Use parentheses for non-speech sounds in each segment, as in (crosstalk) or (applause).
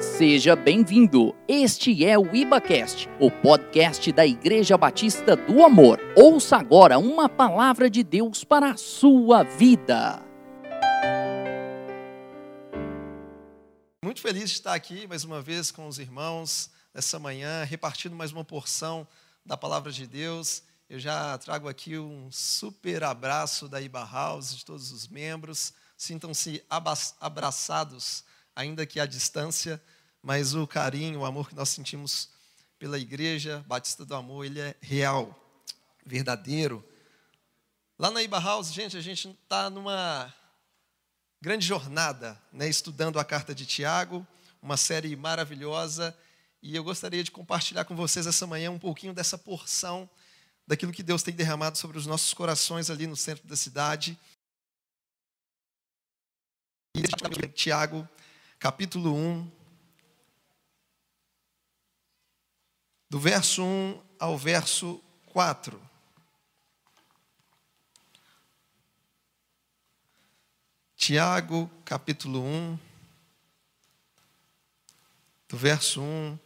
Seja bem-vindo. Este é o IbaCast, o podcast da Igreja Batista do Amor. Ouça agora uma palavra de Deus para a sua vida. Muito feliz de estar aqui mais uma vez com os irmãos nessa manhã, repartindo mais uma porção da palavra de Deus. Eu já trago aqui um super abraço da Iba House, de todos os membros. Sintam-se abraçados, ainda que à distância, mas o carinho, o amor que nós sentimos pela Igreja Batista do Amor, ele é real, verdadeiro. Lá na Iba House, gente, a gente está numa grande jornada, né, estudando a carta de Tiago, uma série maravilhosa, e eu gostaria de compartilhar com vocês essa manhã um pouquinho dessa porção daquilo que Deus tem derramado sobre os nossos corações ali no centro da cidade. E Tiago, capítulo 1, do verso 1 ao verso 4. Tiago, capítulo 1, do verso 1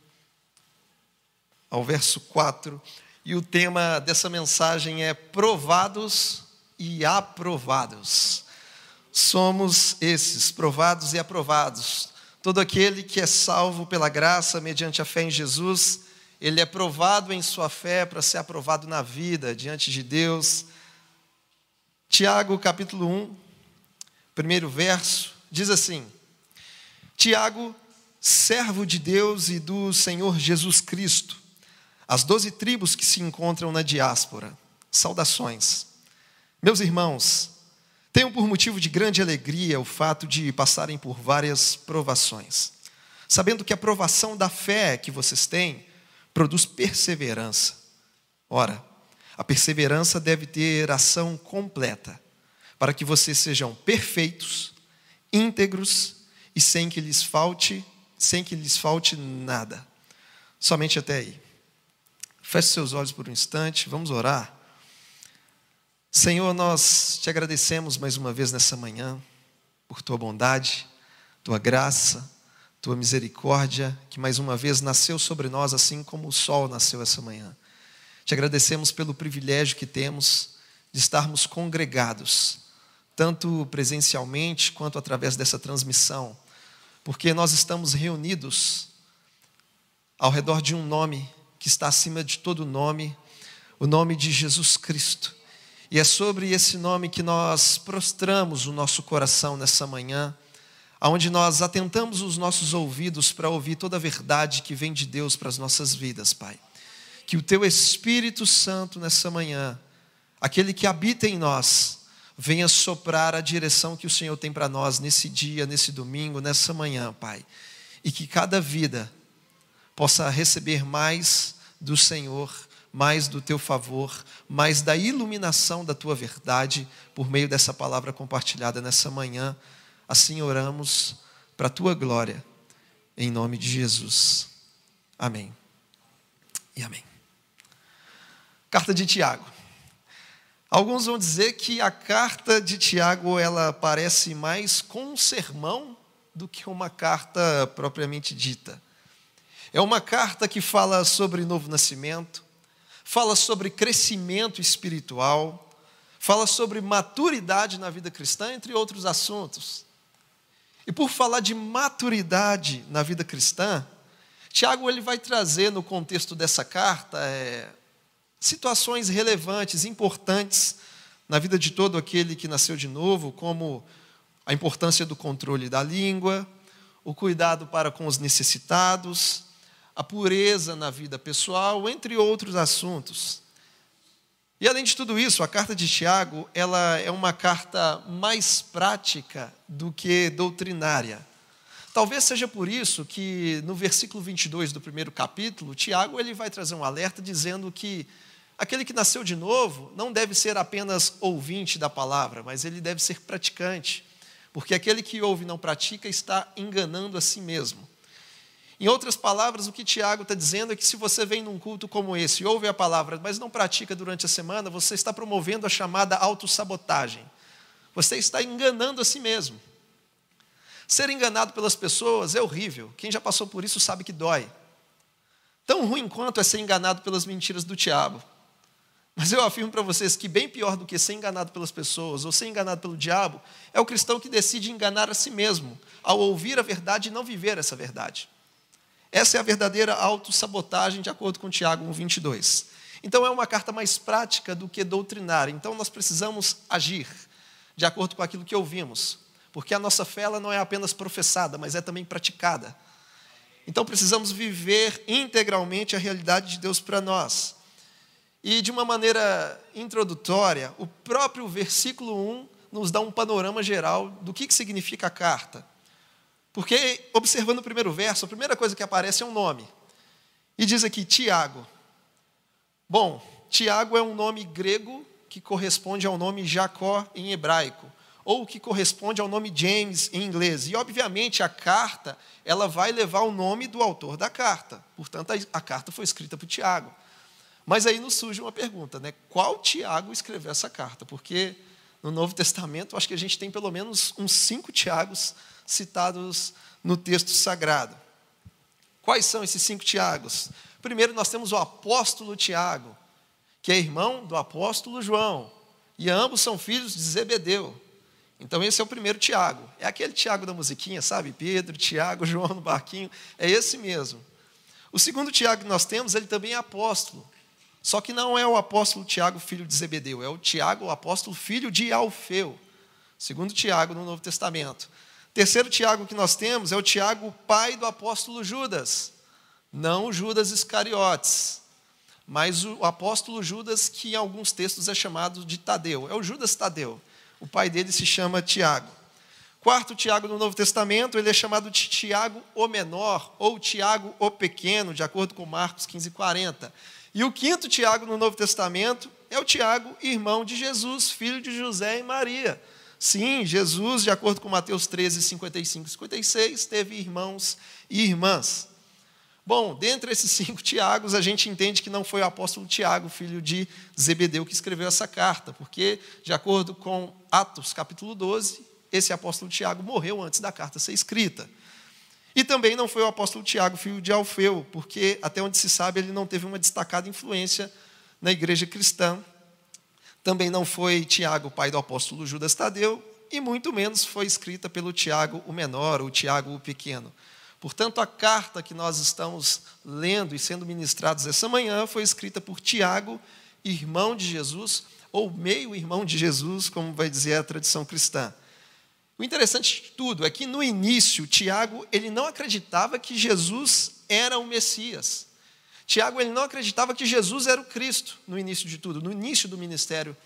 ao verso 4. E o tema dessa mensagem é provados e aprovados. Somos esses, provados e aprovados. Todo aquele que é salvo pela graça mediante a fé em Jesus, ele é provado em sua fé para ser aprovado na vida diante de Deus. Tiago, capítulo 1, primeiro verso, diz assim: Tiago, servo de Deus e do Senhor Jesus Cristo, as doze tribos que se encontram na diáspora, saudações. Meus irmãos, tenham por motivo de grande alegria o fato de passarem por várias provações, sabendo que a provação da fé que vocês têm produz perseverança. Ora, a perseverança deve ter ação completa, para que vocês sejam perfeitos, íntegros e sem que lhes falte, sem que lhes falte nada. Somente até aí. Feche seus olhos por um instante, vamos orar. Senhor, nós te agradecemos mais uma vez nessa manhã, por tua bondade, tua graça, tua misericórdia, que mais uma vez nasceu sobre nós, assim como o sol nasceu essa manhã. Te agradecemos pelo privilégio que temos de estarmos congregados, tanto presencialmente quanto através dessa transmissão, porque nós estamos reunidos ao redor de um nome que está acima de todo nome, o nome de Jesus Cristo. E é sobre esse nome que nós prostramos o nosso coração nessa manhã, aonde nós atentamos os nossos ouvidos para ouvir toda a verdade que vem de Deus para as nossas vidas, Pai. Que o teu Espírito Santo nessa manhã, aquele que habita em nós, venha soprar a direção que o Senhor tem para nós nesse dia, nesse domingo, nessa manhã, Pai. E que cada vida possa receber mais do Senhor, mais do teu favor, mais da iluminação da tua verdade por meio dessa palavra compartilhada nessa manhã. Assim oramos para a tua glória, em nome de Jesus. Amém. E amém. Carta de Tiago. Alguns vão dizer que a carta de Tiago ela parece mais com um sermão do que uma carta propriamente dita. É uma carta que fala sobre novo nascimento, fala sobre crescimento espiritual, fala sobre maturidade na vida cristã, entre outros assuntos. E por falar de maturidade na vida cristã, Tiago ele vai trazer no contexto dessa carta é, situações relevantes, importantes na vida de todo aquele que nasceu de novo, como a importância do controle da língua, o cuidado para com os necessitados, a pureza na vida pessoal, entre outros assuntos. E além de tudo isso, a carta de Tiago, ela é uma carta mais prática do que doutrinária. Talvez seja por isso que no versículo 22 do primeiro capítulo, Tiago ele vai trazer um alerta dizendo que aquele que nasceu de novo não deve ser apenas ouvinte da palavra, mas ele deve ser praticante, porque aquele que ouve e não pratica está enganando a si mesmo. Em outras palavras, o que Tiago está dizendo é que se você vem num culto como esse e ouve a palavra, mas não pratica durante a semana, você está promovendo a chamada autossabotagem. Você está enganando a si mesmo. Ser enganado pelas pessoas é horrível. Quem já passou por isso sabe que dói. Tão ruim quanto é ser enganado pelas mentiras do diabo. Mas eu afirmo para vocês que bem pior do que ser enganado pelas pessoas ou ser enganado pelo diabo é o cristão que decide enganar a si mesmo ao ouvir a verdade e não viver essa verdade. Essa é a verdadeira autossabotagem, de acordo com Tiago 1,22. Então é uma carta mais prática do que doutrinária. Então nós precisamos agir de acordo com aquilo que ouvimos, porque a nossa fé ela não é apenas professada, mas é também praticada. Então precisamos viver integralmente a realidade de Deus para nós. E de uma maneira introdutória, o próprio versículo 1 nos dá um panorama geral do que, que significa a carta. Porque, observando o primeiro verso, a primeira coisa que aparece é um nome. E diz aqui, Tiago. Bom, Tiago é um nome grego que corresponde ao nome Jacó em hebraico, ou que corresponde ao nome James em inglês. E, obviamente, a carta ela vai levar o nome do autor da carta. Portanto, a, carta foi escrita por Tiago. Mas aí nos surge uma pergunta, né? Qual Tiago escreveu essa carta? Porque no Novo Testamento, acho que a gente tem pelo menos uns cinco Tiagos citados no texto sagrado. Quais são esses cinco Tiagos? Primeiro, nós temos o apóstolo Tiago, que é irmão do apóstolo João, e ambos são filhos de Zebedeu. Então, esse é o primeiro Tiago. É aquele Tiago da musiquinha, sabe? Pedro, Tiago, (laughs) João no barquinho. É esse mesmo. O segundo Tiago que nós temos, ele também é apóstolo. Só que não é o apóstolo Tiago, filho de Zebedeu, é o Tiago, o apóstolo, filho de Alfeu, segundo Tiago no Novo Testamento. Terceiro Tiago que nós temos é o Tiago, pai do apóstolo Judas, não Judas Iscariotes, mas o apóstolo Judas, que em alguns textos é chamado de Tadeu, é o Judas Tadeu. O pai dele se chama Tiago. Quarto Tiago no Novo Testamento, ele é chamado de Tiago o Menor, ou Tiago o Pequeno, de acordo com Marcos 15, 40. E o quinto Tiago no Novo Testamento é o Tiago, irmão de Jesus, filho de José e Maria. Sim, Jesus, de acordo com Mateus 13, 55 e 56, teve irmãos e irmãs. Bom, dentre esses (laughs) cinco Tiagos, a gente entende que não foi o apóstolo Tiago, filho de Zebedeu, que escreveu essa carta, porque, de acordo com Atos capítulo 12, esse apóstolo Tiago morreu antes da carta ser escrita. E também não foi o apóstolo Tiago, filho de Alfeu, porque, até onde se sabe, ele não teve uma destacada influência na igreja cristã. Também não foi Tiago, pai do apóstolo Judas Tadeu, e muito menos foi escrita pelo Tiago o menor, ou Tiago o pequeno. Portanto, a carta que nós estamos lendo e sendo ministrados essa manhã foi escrita por Tiago, irmão de Jesus, ou meio-irmão de Jesus, como vai dizer a tradição cristã. O interessante de tudo é que no início Tiago ele não acreditava que Jesus era o Messias. Tiago ele não acreditava que Jesus era o Cristo no início de tudo, no início do ministério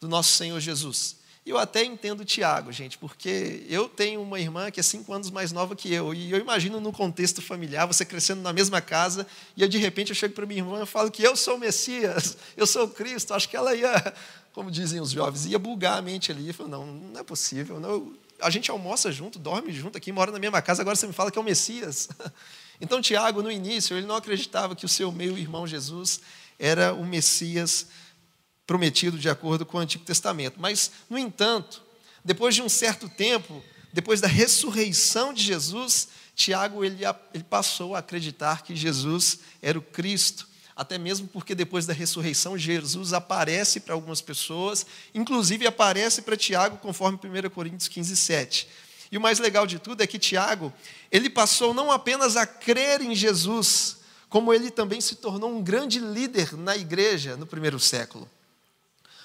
do nosso Senhor Jesus. E eu até entendo Tiago, gente, porque eu tenho uma irmã que é cinco anos mais nova que eu, e eu imagino no contexto familiar, você crescendo na mesma casa, e eu, de repente eu chego para minha irmã e falo que eu sou o Messias, (laughs) eu sou o Cristo, acho que ela ia, como dizem os jovens, ia bugar a mente ali, e falou, não, não é possível, não, a gente almoça junto, dorme junto aqui, mora na mesma casa, agora você me fala que é o Messias. (laughs) Então, Tiago, no início, ele não acreditava que o seu meio-irmão Jesus era o Messias prometido de acordo com o Antigo Testamento. Mas, no entanto, depois de um certo tempo, depois da ressurreição de Jesus, Tiago ele, ele passou a acreditar que Jesus era o Cristo, até mesmo porque depois da ressurreição, Jesus aparece para algumas pessoas, inclusive aparece para Tiago, conforme 1 Coríntios 15, 7. E o mais legal de tudo é que Tiago, ele passou não apenas a crer em Jesus, como ele também se tornou um grande líder na igreja no primeiro século.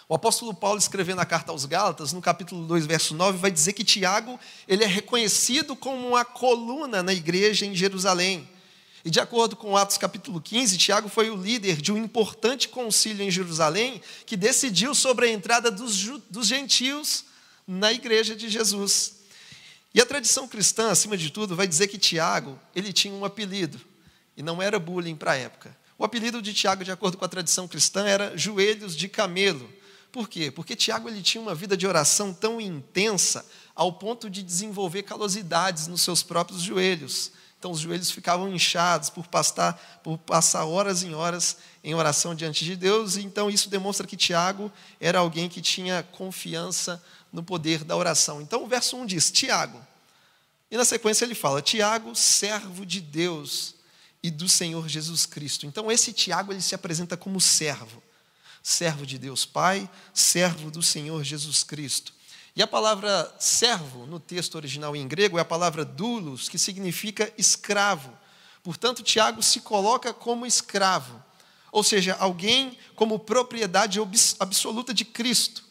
O apóstolo Paulo, escrevendo a carta aos Gálatas, no capítulo 2, verso 9, vai dizer que Tiago ele é reconhecido como uma coluna na igreja em Jerusalém. E de acordo com Atos capítulo 15, Tiago foi o líder de um importante concílio em Jerusalém que decidiu sobre a entrada dos, dos gentios na igreja de Jesus. E a tradição cristã, acima de tudo, vai dizer que Tiago, ele tinha um apelido, e não era bullying para a época. O apelido de Tiago, de acordo com a tradição cristã, era joelhos de camelo. Por quê? Porque Tiago ele tinha uma vida de oração tão intensa ao ponto de desenvolver calosidades nos seus próprios joelhos. Então os joelhos ficavam inchados por passar, por passar horas e horas em oração diante de Deus, e então isso demonstra que Tiago era alguém que tinha confiança no poder da oração. Então o verso 1 diz: Tiago, E na sequência ele fala: Tiago, servo de Deus e do Senhor Jesus Cristo. Então esse Tiago ele se apresenta como servo, servo de Deus Pai, servo do Senhor Jesus Cristo. E a palavra servo no texto original em grego é a palavra doulos, que significa escravo. Portanto, Tiago se coloca como escravo, ou seja, alguém como propriedade absoluta de Cristo,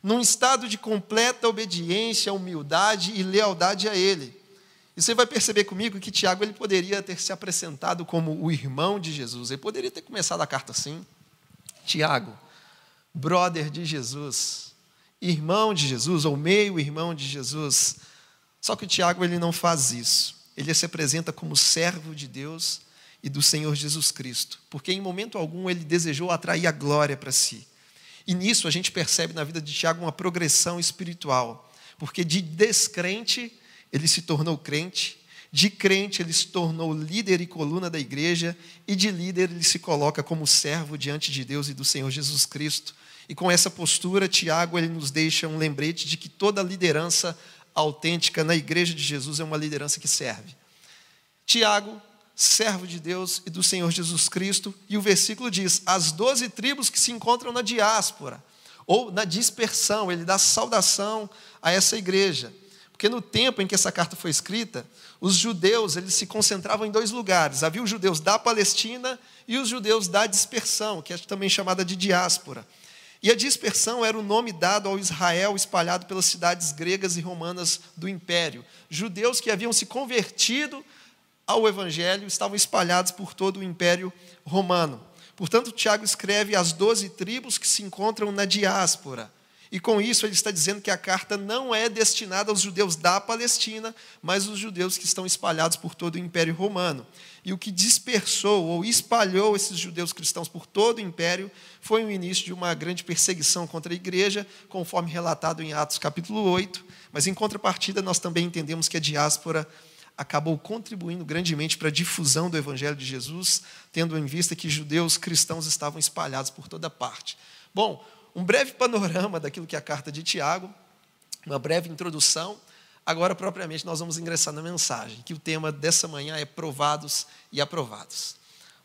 num estado de completa obediência, humildade e lealdade a Ele. E você vai perceber comigo que Tiago ele poderia ter se apresentado como o irmão de Jesus. Ele poderia ter começado a carta assim: Tiago, brother de Jesus, irmão de Jesus ou meio irmão de Jesus. Só que o Tiago ele não faz isso. Ele se apresenta como servo de Deus e do Senhor Jesus Cristo, porque em momento algum ele desejou atrair a glória para si. E nisso a gente percebe na vida de Tiago uma progressão espiritual, porque de descrente ele se tornou crente, de crente ele se tornou líder e coluna da igreja, e de líder ele se coloca como servo diante de Deus e do Senhor Jesus Cristo. E com essa postura, Tiago ele nos deixa um lembrete de que toda liderança autêntica na igreja de Jesus é uma liderança que serve. Tiago, servo de Deus e do Senhor Jesus Cristo, e o versículo diz: as doze tribos que se encontram na diáspora, ou na dispersão, ele dá saudação a essa igreja. Porque no tempo em que essa carta foi escrita, os judeus eles se concentravam em dois lugares. Havia os judeus da Palestina e os judeus da dispersão, que é também chamada de diáspora. E a dispersão era o nome dado ao Israel espalhado pelas cidades gregas e romanas do império. Judeus que haviam se convertido ao evangelho estavam espalhados por todo o império romano. Portanto, Tiago escreve as doze tribos que se encontram na diáspora. E com isso ele está dizendo que a carta não é destinada aos judeus da Palestina, mas aos judeus que estão espalhados por todo o Império Romano. E o que dispersou ou espalhou esses judeus cristãos por todo o império foi o início de uma grande perseguição contra a igreja, conforme relatado em Atos capítulo 8. Mas em contrapartida, nós também entendemos que a diáspora acabou contribuindo grandemente para a difusão do evangelho de Jesus, tendo em vista que judeus cristãos estavam espalhados por toda parte. Bom, um breve panorama daquilo que é a carta de Tiago, uma breve introdução. Agora, propriamente, nós vamos ingressar na mensagem, que o tema dessa manhã é provados e aprovados.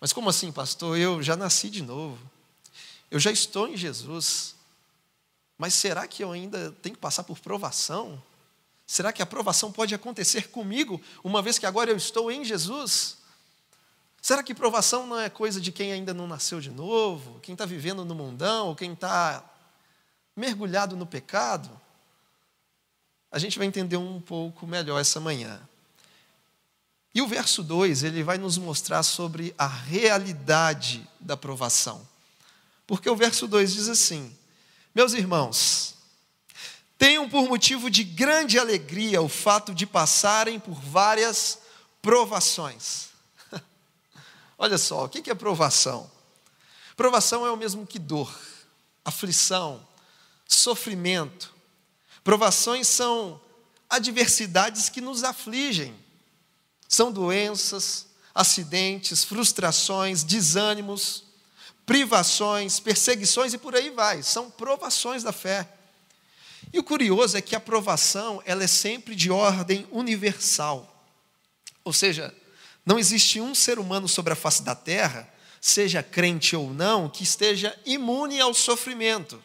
Mas como assim, pastor? Eu já nasci de novo. Eu já estou em Jesus. Mas será que eu ainda tenho que passar por provação? Será que a provação pode acontecer comigo, uma vez que agora eu estou em Jesus? Será que provação não é coisa de quem ainda não nasceu de novo, quem está vivendo no mundão, quem está mergulhado no pecado? A gente vai entender um pouco melhor essa manhã. E o verso 2, ele vai nos mostrar sobre a realidade da provação. Porque o verso 2 diz assim: Meus irmãos, tenham por motivo de grande alegria o fato de passarem por várias provações Olha só, o que é provação? Provação é o mesmo que dor, aflição, sofrimento. Provações são adversidades que nos afligem. São doenças, acidentes, frustrações, desânimos, privações, perseguições e por aí vai. São provações da fé. E o curioso é que a provação ela é sempre de ordem universal. Ou seja, não existe um ser humano sobre a face da terra, seja crente ou não, que esteja imune ao sofrimento.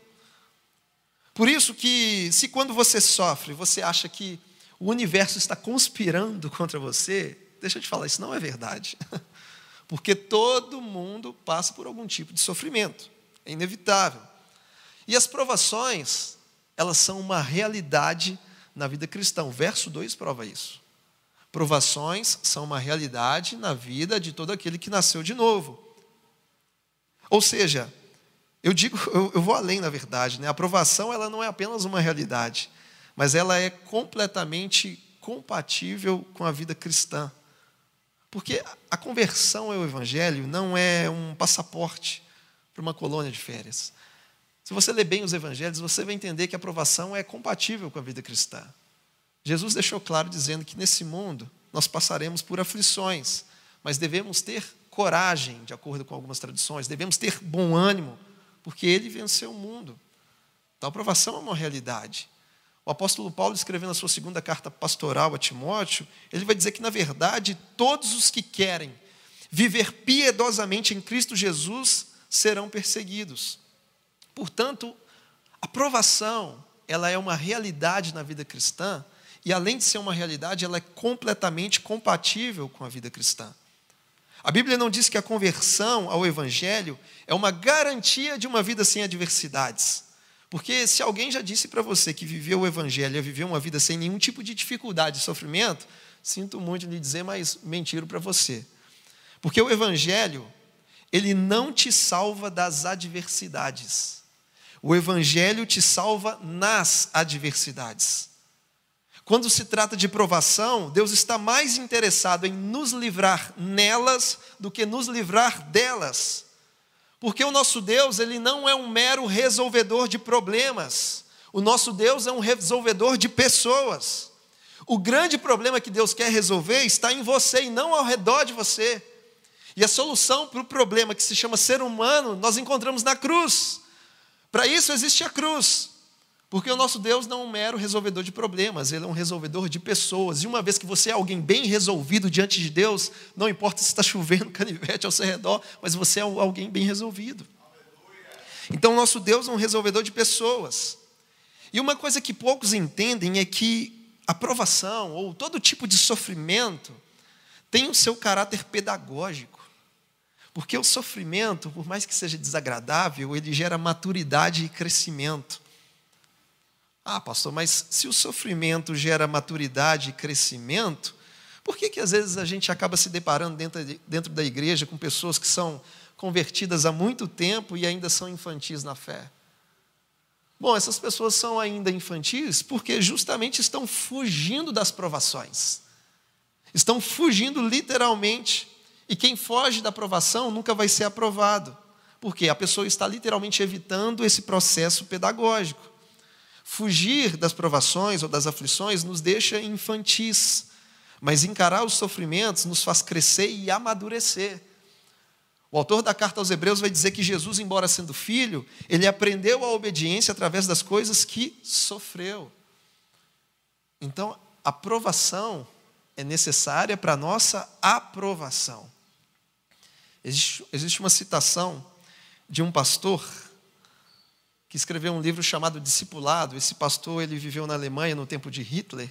Por isso que, se quando você sofre, você acha que o universo está conspirando (laughs) contra você, deixa eu te falar, isso não é verdade. (laughs) Porque todo mundo passa por algum tipo de sofrimento, é inevitável. E as provações, elas são uma realidade na vida cristã. O verso 2 prova isso. Provações são uma realidade na vida de todo aquele que nasceu de novo. Ou seja, eu digo, eu, eu vou além na verdade, né? A provação ela não é apenas uma realidade, mas ela é completamente compatível com a vida cristã. Porque a conversão ao evangelho não é um passaporte para uma colônia de férias. Se você ler bem os evangelhos, você vai entender que a aprovação é compatível com a vida cristã. Jesus deixou claro dizendo que nesse mundo nós passaremos por aflições, mas devemos ter coragem, de acordo com algumas tradições, devemos ter bom ânimo, porque ele venceu o mundo. Então, a aprovação é uma realidade. O apóstolo Paulo, escrevendo a sua segunda carta pastoral a Timóteo, ele vai dizer que, na verdade, todos os que querem viver piedosamente em Cristo Jesus serão perseguidos. Portanto, a provação, ela é uma realidade na vida cristã, e além de ser uma realidade, ela é completamente compatível com a vida cristã. A Bíblia não diz que a conversão ao Evangelho é uma garantia de uma vida sem adversidades. Porque se alguém já disse para você que viveu o Evangelho, viveu uma vida sem nenhum tipo de dificuldade e sofrimento, sinto muito lhe dizer, mas mentiro para você. Porque o Evangelho, ele não te salva das adversidades. O Evangelho te salva nas adversidades. Quando se trata de provação, Deus está mais interessado em nos livrar nelas do que nos livrar delas. Porque o nosso Deus, ele não é um mero resolvedor de problemas. O nosso Deus é um resolvedor de pessoas. O grande problema que Deus quer resolver está em você e não ao redor de você. E a solução para o problema que se chama ser humano, nós encontramos na cruz. Para isso existe a cruz. Porque o nosso Deus não é um mero resolvedor de problemas, ele é um resolvedor de pessoas. E uma vez que você é alguém bem resolvido diante de Deus, não importa se está (laughs) chovendo canivete ao seu redor, mas você é alguém bem resolvido. Então, o nosso Deus é um resolvedor de pessoas. E uma coisa que poucos entendem é que a provação, ou todo tipo de sofrimento, tem o seu caráter pedagógico. Porque o sofrimento, por mais que seja desagradável, ele gera maturidade e crescimento. Ah, pastor, mas se o sofrimento gera maturidade e crescimento, por que, que às vezes a gente acaba se deparando dentro, de, dentro da igreja com pessoas que são convertidas há muito tempo e ainda são infantis na fé? Bom, essas pessoas são ainda infantis porque justamente estão fugindo das provações. Estão fugindo literalmente. E quem foge da provação nunca vai ser aprovado. Porque a pessoa está literalmente evitando esse processo pedagógico. Fugir das provações ou das aflições nos deixa infantis, mas encarar os sofrimentos nos faz crescer e amadurecer. O autor da carta aos Hebreus vai dizer que Jesus, embora sendo filho, ele aprendeu a obediência através das coisas que sofreu. Então, a provação é necessária para a nossa aprovação. Existe, existe uma citação de um pastor que escreveu um livro chamado Discipulado. Esse pastor ele viveu na Alemanha no tempo de Hitler.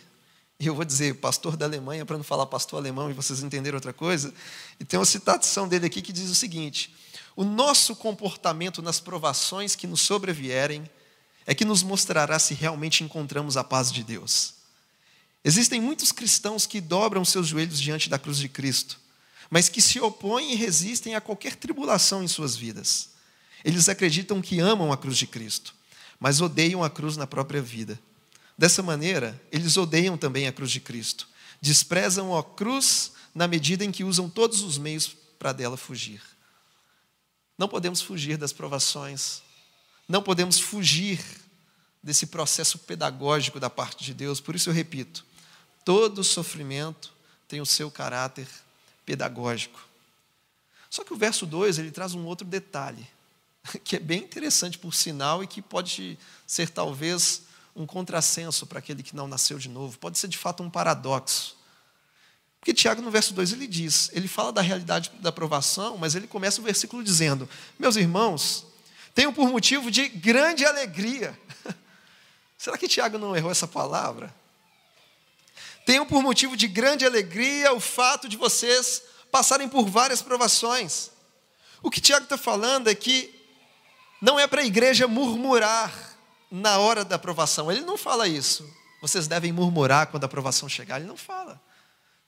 E eu vou dizer pastor da Alemanha para não falar pastor alemão e vocês entenderem outra coisa. E tem uma citação dele aqui que diz o seguinte: O nosso comportamento nas provações que nos sobrevierem é que nos mostrará se realmente encontramos a paz de Deus. Existem muitos cristãos que dobram seus joelhos diante da cruz de Cristo, mas que se opõem e resistem a qualquer tribulação em suas vidas. Eles acreditam que amam a cruz de Cristo, mas odeiam a cruz na própria vida. Dessa maneira, eles odeiam também a cruz de Cristo. Desprezam a cruz na medida em que usam todos os meios para dela fugir. Não podemos fugir das provações, não podemos fugir desse processo pedagógico da parte de Deus. Por isso eu repito: todo sofrimento tem o seu caráter pedagógico. Só que o verso 2 ele traz um outro detalhe. (laughs) que é bem interessante por sinal e que pode ser talvez um contrassenso para aquele que não nasceu de novo, pode ser de fato um paradoxo. Porque Tiago, no verso 2, ele diz, ele fala da realidade da aprovação, mas ele começa o versículo dizendo: Meus irmãos, tenham por motivo de grande alegria. (laughs) Será que Tiago não errou essa palavra? Tenham por motivo de grande alegria o fato de vocês passarem por várias provações. O que Tiago está falando é que não é para a igreja murmurar na hora da aprovação. Ele não fala isso. Vocês devem murmurar quando a aprovação chegar. Ele não fala.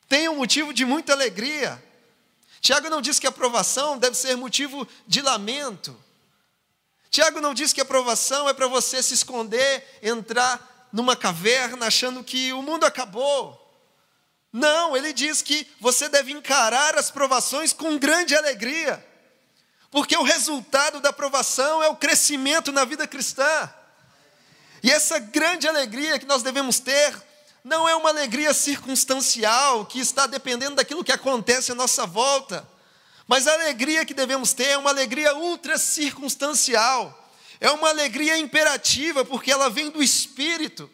Tem um motivo de muita alegria. Tiago não diz que a aprovação deve ser motivo de lamento. Tiago não diz que a aprovação é para você se esconder, entrar numa caverna achando que o mundo acabou. Não, ele diz que você deve encarar as provações com grande alegria. Porque o resultado da aprovação é o crescimento na vida cristã. E essa grande alegria que nós devemos ter não é uma alegria circunstancial que está dependendo daquilo que acontece à nossa volta, mas a alegria que devemos ter é uma alegria ultra circunstancial, é uma alegria imperativa, porque ela vem do Espírito,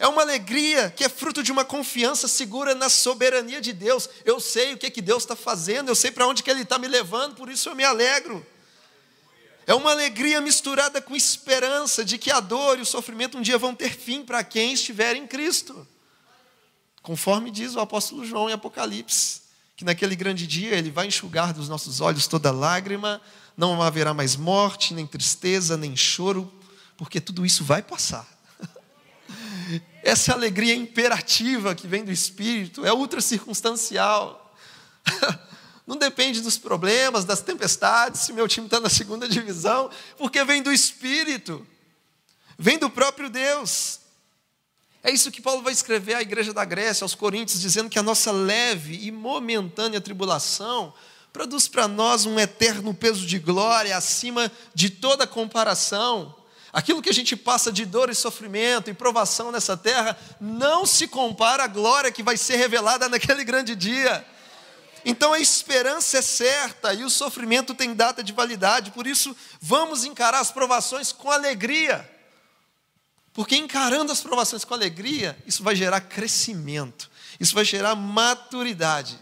É uma alegria que é fruto de uma confiança segura na soberania de Deus. Eu sei o que, que Deus está fazendo, eu sei para onde que Ele está me levando, por isso eu me alegro. É uma alegria misturada com esperança de que a dor e o sofrimento um dia vão ter fim para quem estiver em Cristo. Conforme diz o apóstolo João em Apocalipse, que naquele grande dia ele vai enxugar dos nossos olhos toda lágrima, não haverá mais morte, nem tristeza, nem choro, porque tudo isso vai passar. Essa alegria imperativa que vem do Espírito é ultra circunstancial. (laughs) Não depende dos problemas, das tempestades, se meu time está na segunda divisão, porque vem do Espírito, vem do próprio Deus. É isso que Paulo vai escrever à igreja da Grécia, aos Coríntios, dizendo que a nossa leve e momentânea tribulação produz para nós um eterno peso de glória acima de toda comparação. Aquilo que a gente passa de dor e sofrimento e provação nessa terra não se compara à glória que vai ser revelada naquele grande dia. Então a esperança é certa e o sofrimento tem data de validade, por isso vamos encarar as provações com alegria. Porque encarando as provações com alegria, isso vai gerar crescimento, isso vai gerar maturidade.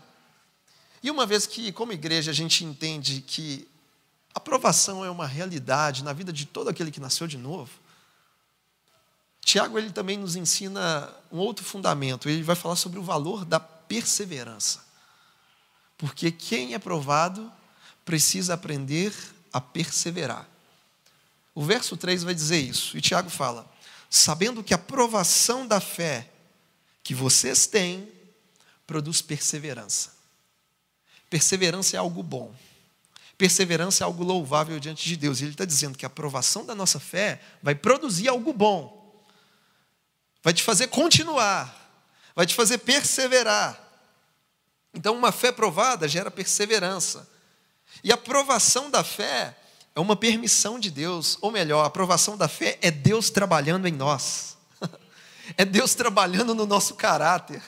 E uma vez que, como igreja, a gente entende que a provação é uma realidade na vida de todo aquele que nasceu de novo, Tiago ele também nos ensina um outro fundamento, ele vai falar sobre o valor da perseverança. Porque quem é provado precisa aprender a perseverar. O verso 3 vai dizer isso, e Tiago fala: sabendo que a provação da fé que vocês têm produz perseverança. Perseverança é algo bom. Perseverança é algo louvável diante de Deus. Ele está dizendo que a aprovação da nossa fé vai produzir algo bom, vai te fazer continuar, vai te fazer perseverar. Então, uma fé provada gera perseverança. E a aprovação da fé é uma permissão de Deus, ou melhor, a aprovação da fé é Deus trabalhando em nós. É Deus trabalhando no nosso caráter.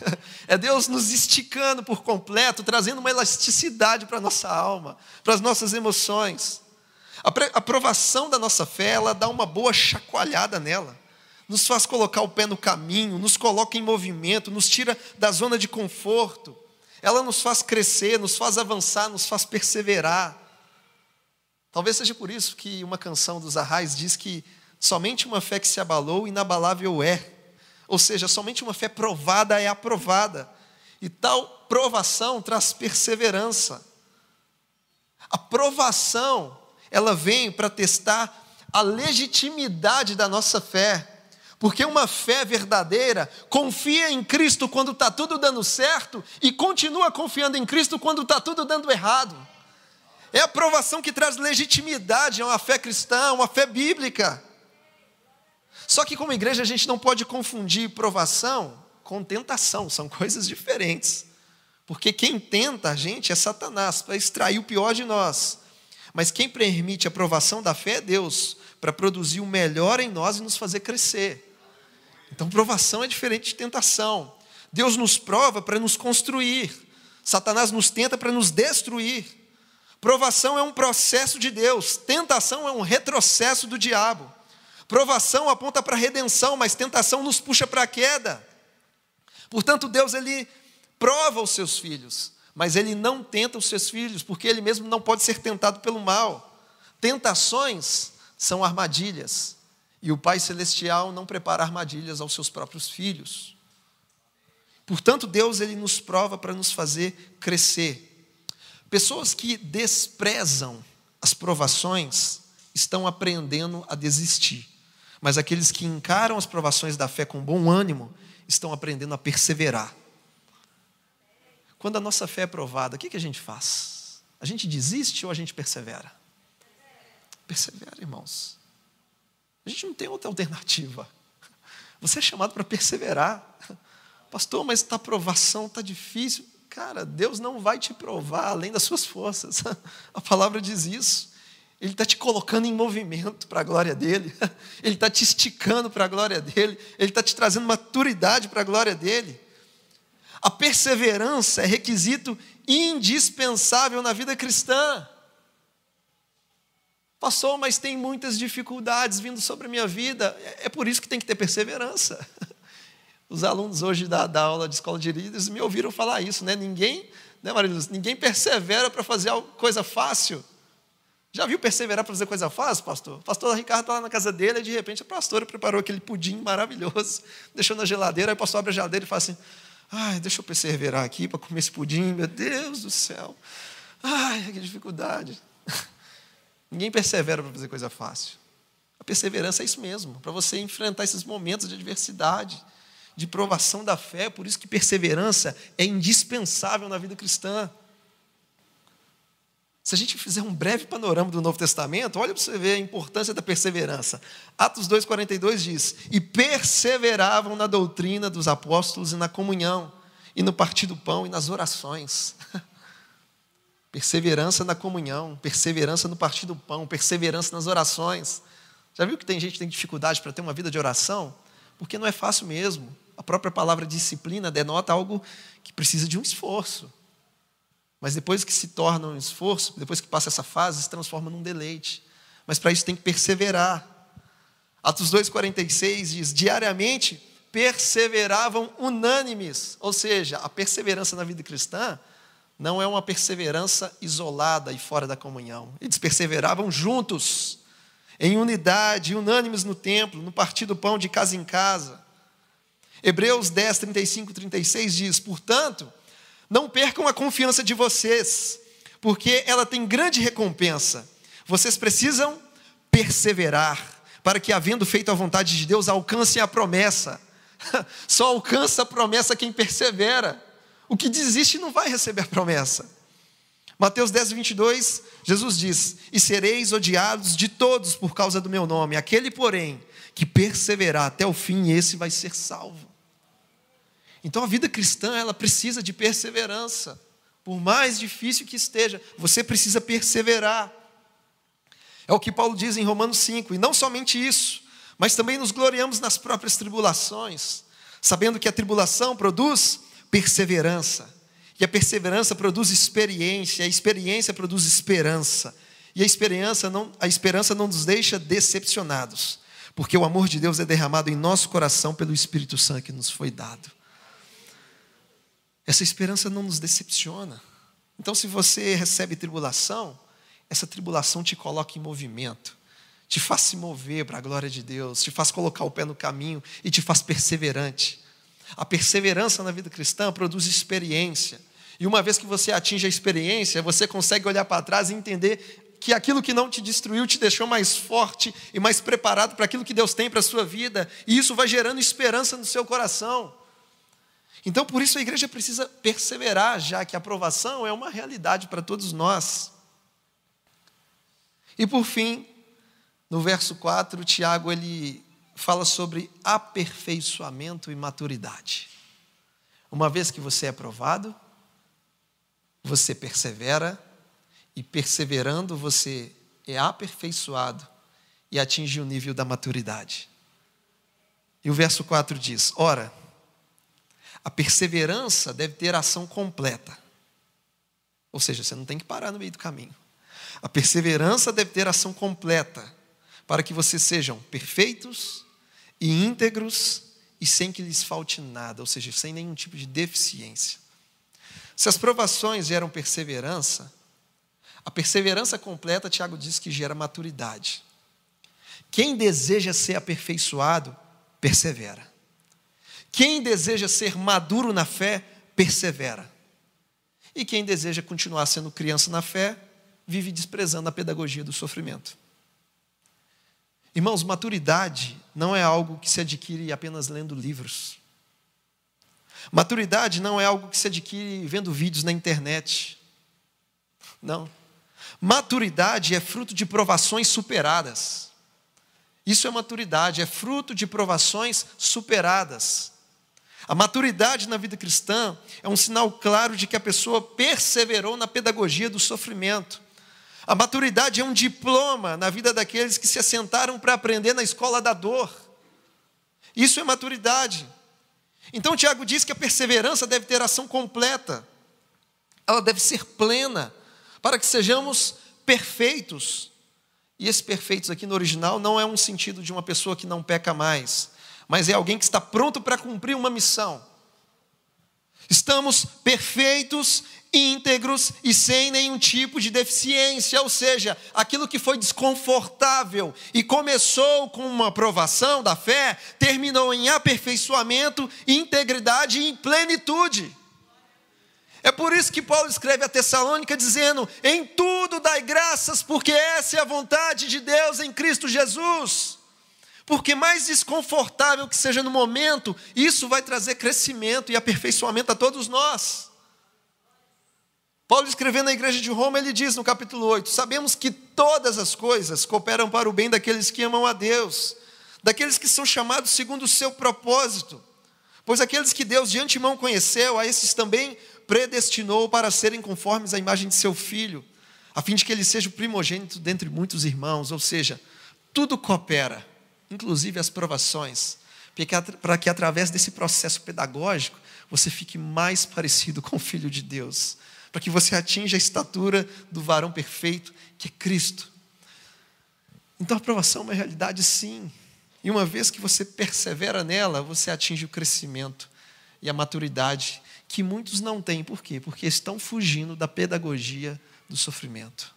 É Deus nos esticando por completo, trazendo uma elasticidade para a nossa alma, para as nossas emoções. A aprovação da nossa fé, ela dá uma boa chacoalhada nela. Nos faz colocar o pé no caminho, nos coloca em movimento, nos tira da zona de conforto. Ela nos faz crescer, nos faz avançar, nos faz perseverar. Talvez seja por isso que uma canção dos Arrais diz que somente uma fé que se abalou, inabalável é. Ou seja, somente uma fé provada é aprovada. E tal provação traz perseverança. A provação, ela vem para testar a legitimidade da nossa fé. Porque uma fé verdadeira confia em Cristo quando está tudo dando certo e continua confiando em Cristo quando está tudo dando errado. É a provação que traz legitimidade a uma fé cristã, uma fé bíblica. Só que, como igreja, a gente não pode confundir provação com tentação, são (laughs) coisas diferentes. Porque quem tenta a gente é Satanás, para extrair o pior de nós. Mas quem permite a provação da fé é Deus, para produzir o melhor em nós e nos fazer crescer. Então, provação é diferente de tentação. Deus nos prova para nos construir, Satanás nos tenta para nos destruir. Provação é um processo de Deus, tentação é um retrocesso do diabo. Provação aponta para redenção, mas tentação nos puxa para a queda. Portanto, Deus ele prova os seus filhos, mas ele não tenta os seus filhos, porque ele mesmo não pode ser tentado pelo mal. Tentações são armadilhas, e o Pai celestial não prepara armadilhas aos seus próprios filhos. Portanto, Deus ele nos prova para nos fazer crescer. Pessoas que desprezam as provações estão aprendendo a desistir. Mas aqueles que encaram as provações da fé com bom ânimo estão aprendendo a perseverar. Quando a nossa fé é provada, o que, a gente faz? A gente desiste ou a gente persevera? Persevera, irmãos. A gente não tem outra alternativa. Você é chamado para perseverar. Pastor, mas a provação está difícil. Cara, Deus não vai te provar além das suas forças. (laughs) A palavra diz isso. Ele está te colocando em movimento para a (laughs) glória dele, Ele está te esticando para a glória dele, Ele está te trazendo maturidade para a glória dele. A perseverança é requisito indispensável na vida cristã. Passou, mas tem muitas dificuldades vindo sobre a minha vida, é por isso que tem que ter perseverança. (laughs) Os alunos hoje da, da aula de escola de líderes me ouviram falar isso, né? Ninguém, né, Mariluz? Ninguém persevera para fazer coisa fácil. Já viu perseverar para fazer coisa fácil, pastor? O pastor Ricardo está lá na casa dele e de repente a pastora preparou aquele pudim maravilhoso, (laughs) deixou na geladeira, aí o pastor abre a geladeira e fala assim: ai, deixa eu perseverar aqui para comer esse pudim, meu Deus do céu. Ai, que dificuldade. (laughs) Ninguém persevera para fazer coisa fácil. A perseverança é isso mesmo, para você enfrentar esses momentos de adversidade, de provação da fé, por isso que perseverança é indispensável na vida cristã. Se a gente fizer um breve panorama do Novo Testamento, olha para você ver a importância da perseverança. Atos 2,42 diz: E perseveravam na doutrina dos apóstolos e na comunhão, e no partir do pão e nas orações. (laughs) perseverança na comunhão, perseverança no partir do pão, perseverança nas orações. Já viu que tem gente que tem dificuldade para ter uma vida de oração? Porque não é fácil mesmo. A própria palavra disciplina denota algo que precisa de um esforço. Mas depois que se torna um esforço, depois que passa essa fase, se transforma num deleite. Mas para isso tem que perseverar. Atos 2,46 diz: diariamente perseveravam unânimes. Ou seja, a perseverança na vida cristã não é uma perseverança isolada e fora da comunhão. Eles perseveravam juntos, em unidade, unânimes no templo, no partir do pão de casa em casa. Hebreus 10, 35 36 diz: Portanto, não percam a confiança de vocês, porque ela tem grande recompensa. Vocês precisam perseverar, para que, havendo feito a vontade de Deus, alcancem a promessa. (laughs) Só alcança a promessa quem persevera. O que desiste não vai receber a promessa. Mateus 10, 22, Jesus diz: E sereis odiados de todos por causa do meu nome. Aquele, porém, que perseverar até o fim, esse vai ser salvo. Então a vida cristã, ela precisa de perseverança. Por mais difícil que esteja, você precisa perseverar. É o que Paulo diz em Romanos 5, e não somente isso, mas também nos gloriamos nas próprias tribulações, sabendo que a tribulação produz perseverança, e a perseverança produz experiência, a experiência produz esperança, e a esperança não, a esperança não nos deixa decepcionados, porque o amor de Deus é derramado em nosso coração pelo Espírito Santo que nos foi dado. Essa esperança não nos decepciona. Então, se você recebe tribulação, essa tribulação te coloca em movimento, te faz se mover para a glória de Deus, te faz colocar o pé no caminho e te faz perseverante. A perseverança na vida cristã produz experiência. E uma vez que você atinge a experiência, você consegue olhar para trás e entender que aquilo que não te destruiu te deixou mais forte e mais preparado para aquilo que Deus tem para a sua vida, e isso vai gerando esperança no seu coração. Então, por isso a igreja precisa perseverar, já que a aprovação é uma realidade para todos nós. E por fim, no verso 4, Tiago ele fala sobre aperfeiçoamento e maturidade. Uma vez que você é aprovado, você persevera, e perseverando você é aperfeiçoado e atinge o nível da maturidade. E o verso 4 diz: Ora, a perseverança deve ter ação completa. Ou seja, você não tem que parar no meio do caminho. A perseverança deve ter ação completa, para que vocês sejam perfeitos e íntegros e sem que lhes falte nada, ou seja, sem nenhum tipo de deficiência. Se as provações geram perseverança, a perseverança completa, Tiago diz que gera maturidade. Quem deseja ser aperfeiçoado, persevera. Quem deseja ser maduro na fé, persevera. E quem deseja continuar sendo criança na fé, vive desprezando a pedagogia do sofrimento. Irmãos, maturidade não é algo que se adquire apenas lendo livros. Maturidade não é algo que se adquire vendo vídeos na internet. Não. Maturidade é fruto de provações superadas. Isso é maturidade, é fruto de provações superadas. A maturidade na vida cristã é um sinal claro de que a pessoa perseverou na pedagogia do sofrimento. A maturidade é um diploma na vida daqueles que se assentaram para aprender na escola da dor. Isso é maturidade. Então, Tiago diz que a perseverança deve ter ação completa, ela deve ser plena, para que sejamos perfeitos. E esse perfeitos aqui no original não é um sentido de uma pessoa que não peca mais, mas é alguém que está pronto para cumprir uma missão. Estamos perfeitos, íntegros e sem nenhum tipo de deficiência, ou seja, aquilo que foi desconfortável e começou com uma aprovação da fé, terminou em aperfeiçoamento, integridade e plenitude. É por isso que Paulo escreve a Tessalônica dizendo: em tudo dai graças, porque essa é a vontade de Deus em Cristo Jesus. Porque mais desconfortável que seja no momento, isso vai trazer crescimento e aperfeiçoamento a todos nós. Paulo escrevendo na igreja de Roma, ele diz no capítulo 8: Sabemos que todas as coisas cooperam para o bem daqueles que amam a Deus, daqueles que são chamados segundo o seu propósito. Pois aqueles que Deus de antemão conheceu, a esses também predestinou para serem conformes à imagem de seu filho, a fim de que ele seja o primogênito dentre muitos irmãos, ou seja, tudo coopera inclusive as provações, para que através desse processo pedagógico você fique mais parecido (laughs) com o Filho de Deus, para que você atinja a estatura do varão perfeito, que é Cristo. Então a aprovação é uma realidade, sim, e uma vez que você persevera nela, você atinge o crescimento e a maturidade que muitos não têm. Por quê? Porque estão fugindo da pedagogia do sofrimento.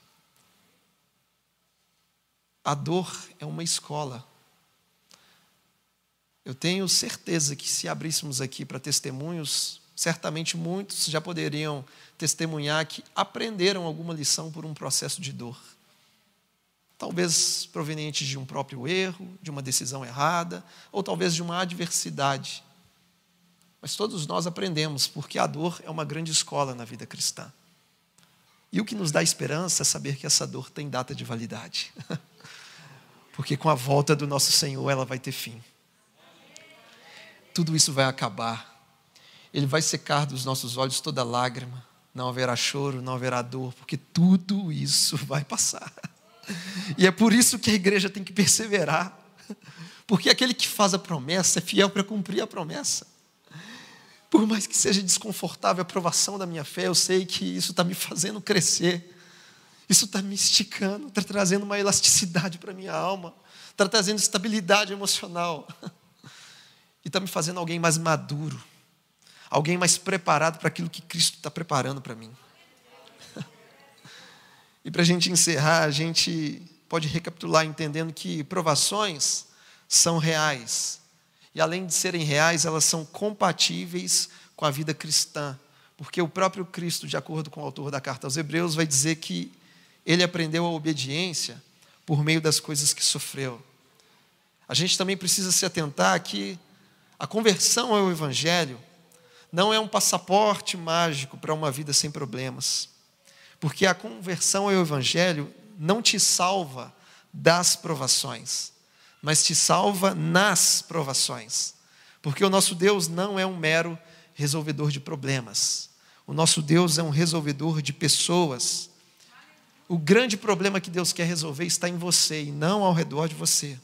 A dor é uma escola. Eu tenho certeza que se abríssemos aqui para testemunhos, certamente muitos já poderiam testemunhar que aprenderam alguma lição por um processo de dor. Talvez proveniente de um próprio erro, de uma decisão errada, ou talvez de uma adversidade. Mas todos nós aprendemos, porque a dor é uma grande escola na vida cristã. E o que nos dá esperança é saber que essa dor tem data de validade. (laughs) porque com a volta do nosso Senhor ela vai ter fim tudo isso vai acabar. Ele vai secar dos nossos olhos toda lágrima. Não haverá choro, não haverá dor, porque tudo isso (laughs) vai passar. E é por isso que a igreja tem que perseverar. Porque aquele que faz a promessa é fiel para cumprir a promessa. Por mais que seja desconfortável a aprovação da minha fé, eu sei que isso está me fazendo crescer. Isso está me esticando, está trazendo uma elasticidade para a minha alma, está trazendo estabilidade emocional e está me fazendo alguém mais maduro, alguém mais preparado para aquilo que Cristo está preparando para mim. (laughs) e para a gente encerrar, a gente pode recapitular entendendo que provações são reais. E além de serem reais, elas são compatíveis com a vida cristã. Porque o próprio Cristo, de acordo com o autor da carta aos Hebreus, vai dizer que ele aprendeu a obediência por meio das coisas que sofreu. A gente também precisa se atentar que a conversão ao Evangelho não é um passaporte mágico para uma vida sem problemas, porque a conversão ao Evangelho não te salva das provações, mas te salva nas provações, porque o nosso Deus não é um mero resolvedor de problemas, o nosso Deus é um resolvedor de pessoas. O grande problema que Deus quer resolver está em você e não ao redor de você.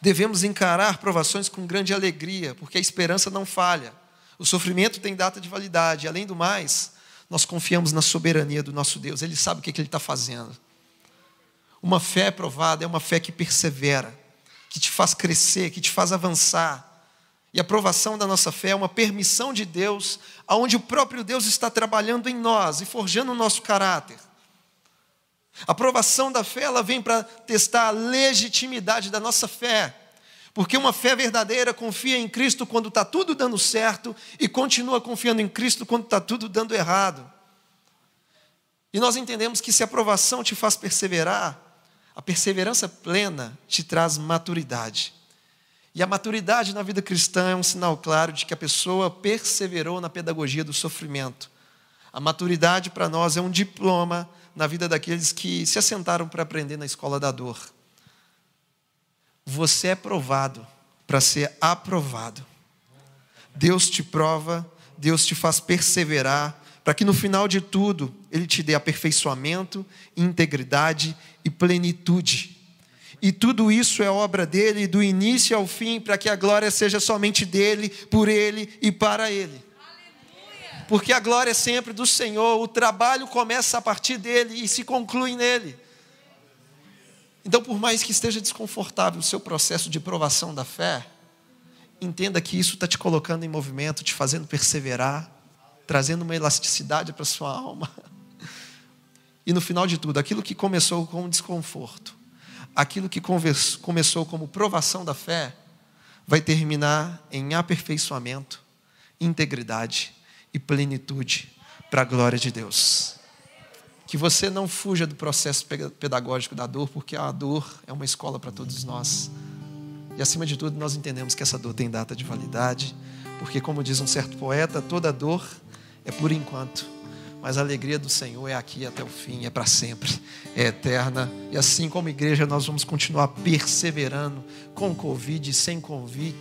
Devemos encarar provações com grande alegria, porque a esperança não falha. O sofrimento tem data de validade. Além do mais, nós confiamos na soberania do nosso Deus. Ele sabe o que, Ele está fazendo. Uma fé provada é uma fé que persevera, que te faz crescer, que te faz avançar. E a provação da nossa fé é uma permissão de Deus, aonde o próprio Deus está trabalhando em nós e forjando o nosso caráter. A aprovação da fé, ela vem para testar a legitimidade da nossa fé. Porque uma fé verdadeira confia em Cristo quando está tudo dando certo e continua confiando em Cristo quando está tudo dando errado. E nós entendemos que se a aprovação te faz perseverar, a perseverança plena te traz maturidade. E a maturidade na vida cristã é um sinal claro de que a pessoa perseverou na pedagogia do sofrimento. A maturidade para nós é um diploma na vida daqueles que se assentaram para aprender na escola da dor. Você é provado para ser aprovado. Deus te prova, Deus te faz perseverar, para que no final de tudo Ele te dê aperfeiçoamento, integridade e plenitude. E tudo isso é obra dele, do início ao fim, para que a glória seja somente dele, por ele e para ele porque a glória é sempre do Senhor, o trabalho começa a partir dele e se conclui nele. Então, por mais que esteja desconfortável o seu processo de provação da fé, entenda que isso está te colocando em movimento, te fazendo perseverar, trazendo uma elasticidade para a sua alma. (laughs) E no final de tudo, aquilo que começou com desconforto, aquilo que começou como provação da fé, vai terminar em aperfeiçoamento, integridade e plenitude para a glória de Deus. Que você não fuja do processo pedagógico da dor, porque a dor é uma escola para todos nós. E acima de tudo, nós entendemos que essa dor tem data de validade, porque, como diz um certo poeta, toda dor é por enquanto, mas a alegria do Senhor é aqui até o fim, é para sempre, é eterna. E assim como igreja, nós vamos continuar perseverando com Covid, sem Covid.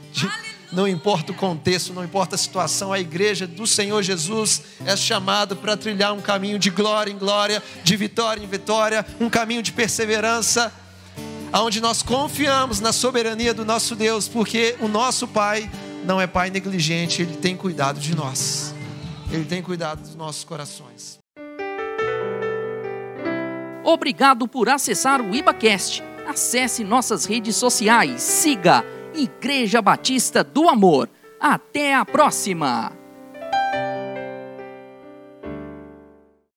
Não importa o contexto, não importa a situação, a igreja do Senhor Jesus é chamada para trilhar um caminho de glória em glória, de vitória em vitória, um caminho de perseverança, onde nós confiamos na soberania do nosso Deus, porque o nosso Pai não é Pai negligente, Ele tem cuidado de nós. Ele tem cuidado dos nossos corações. Obrigado por acessar o IbaCast. Acesse nossas redes sociais. Siga Igreja Batista do Amor. Até a próxima!